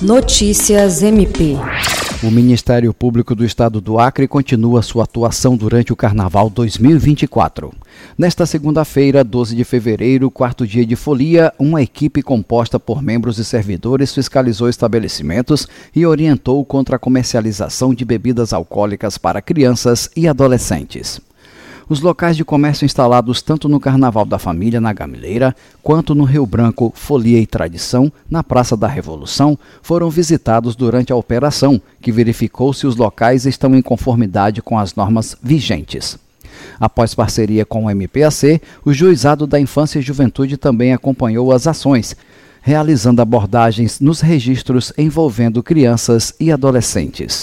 Notícias MP. O Ministério Público do Estado do Acre continua sua atuação durante o Carnaval 2024. Nesta segunda-feira, 12 de fevereiro, quarto dia de folia, uma equipe composta por membros e servidores fiscalizou estabelecimentos e orientou contra a comercialização de bebidas alcoólicas para crianças e adolescentes. Os locais de comércio instalados tanto no Carnaval da Família, na Gamileira, quanto no Rio Branco, Folia e Tradição, na Praça da Revolução, foram visitados durante a operação, que verificou se os locais estão em conformidade com as normas vigentes. Após parceria com o MPAC, o Juizado da Infância e Juventude também acompanhou as ações, realizando abordagens nos registros envolvendo crianças e adolescentes.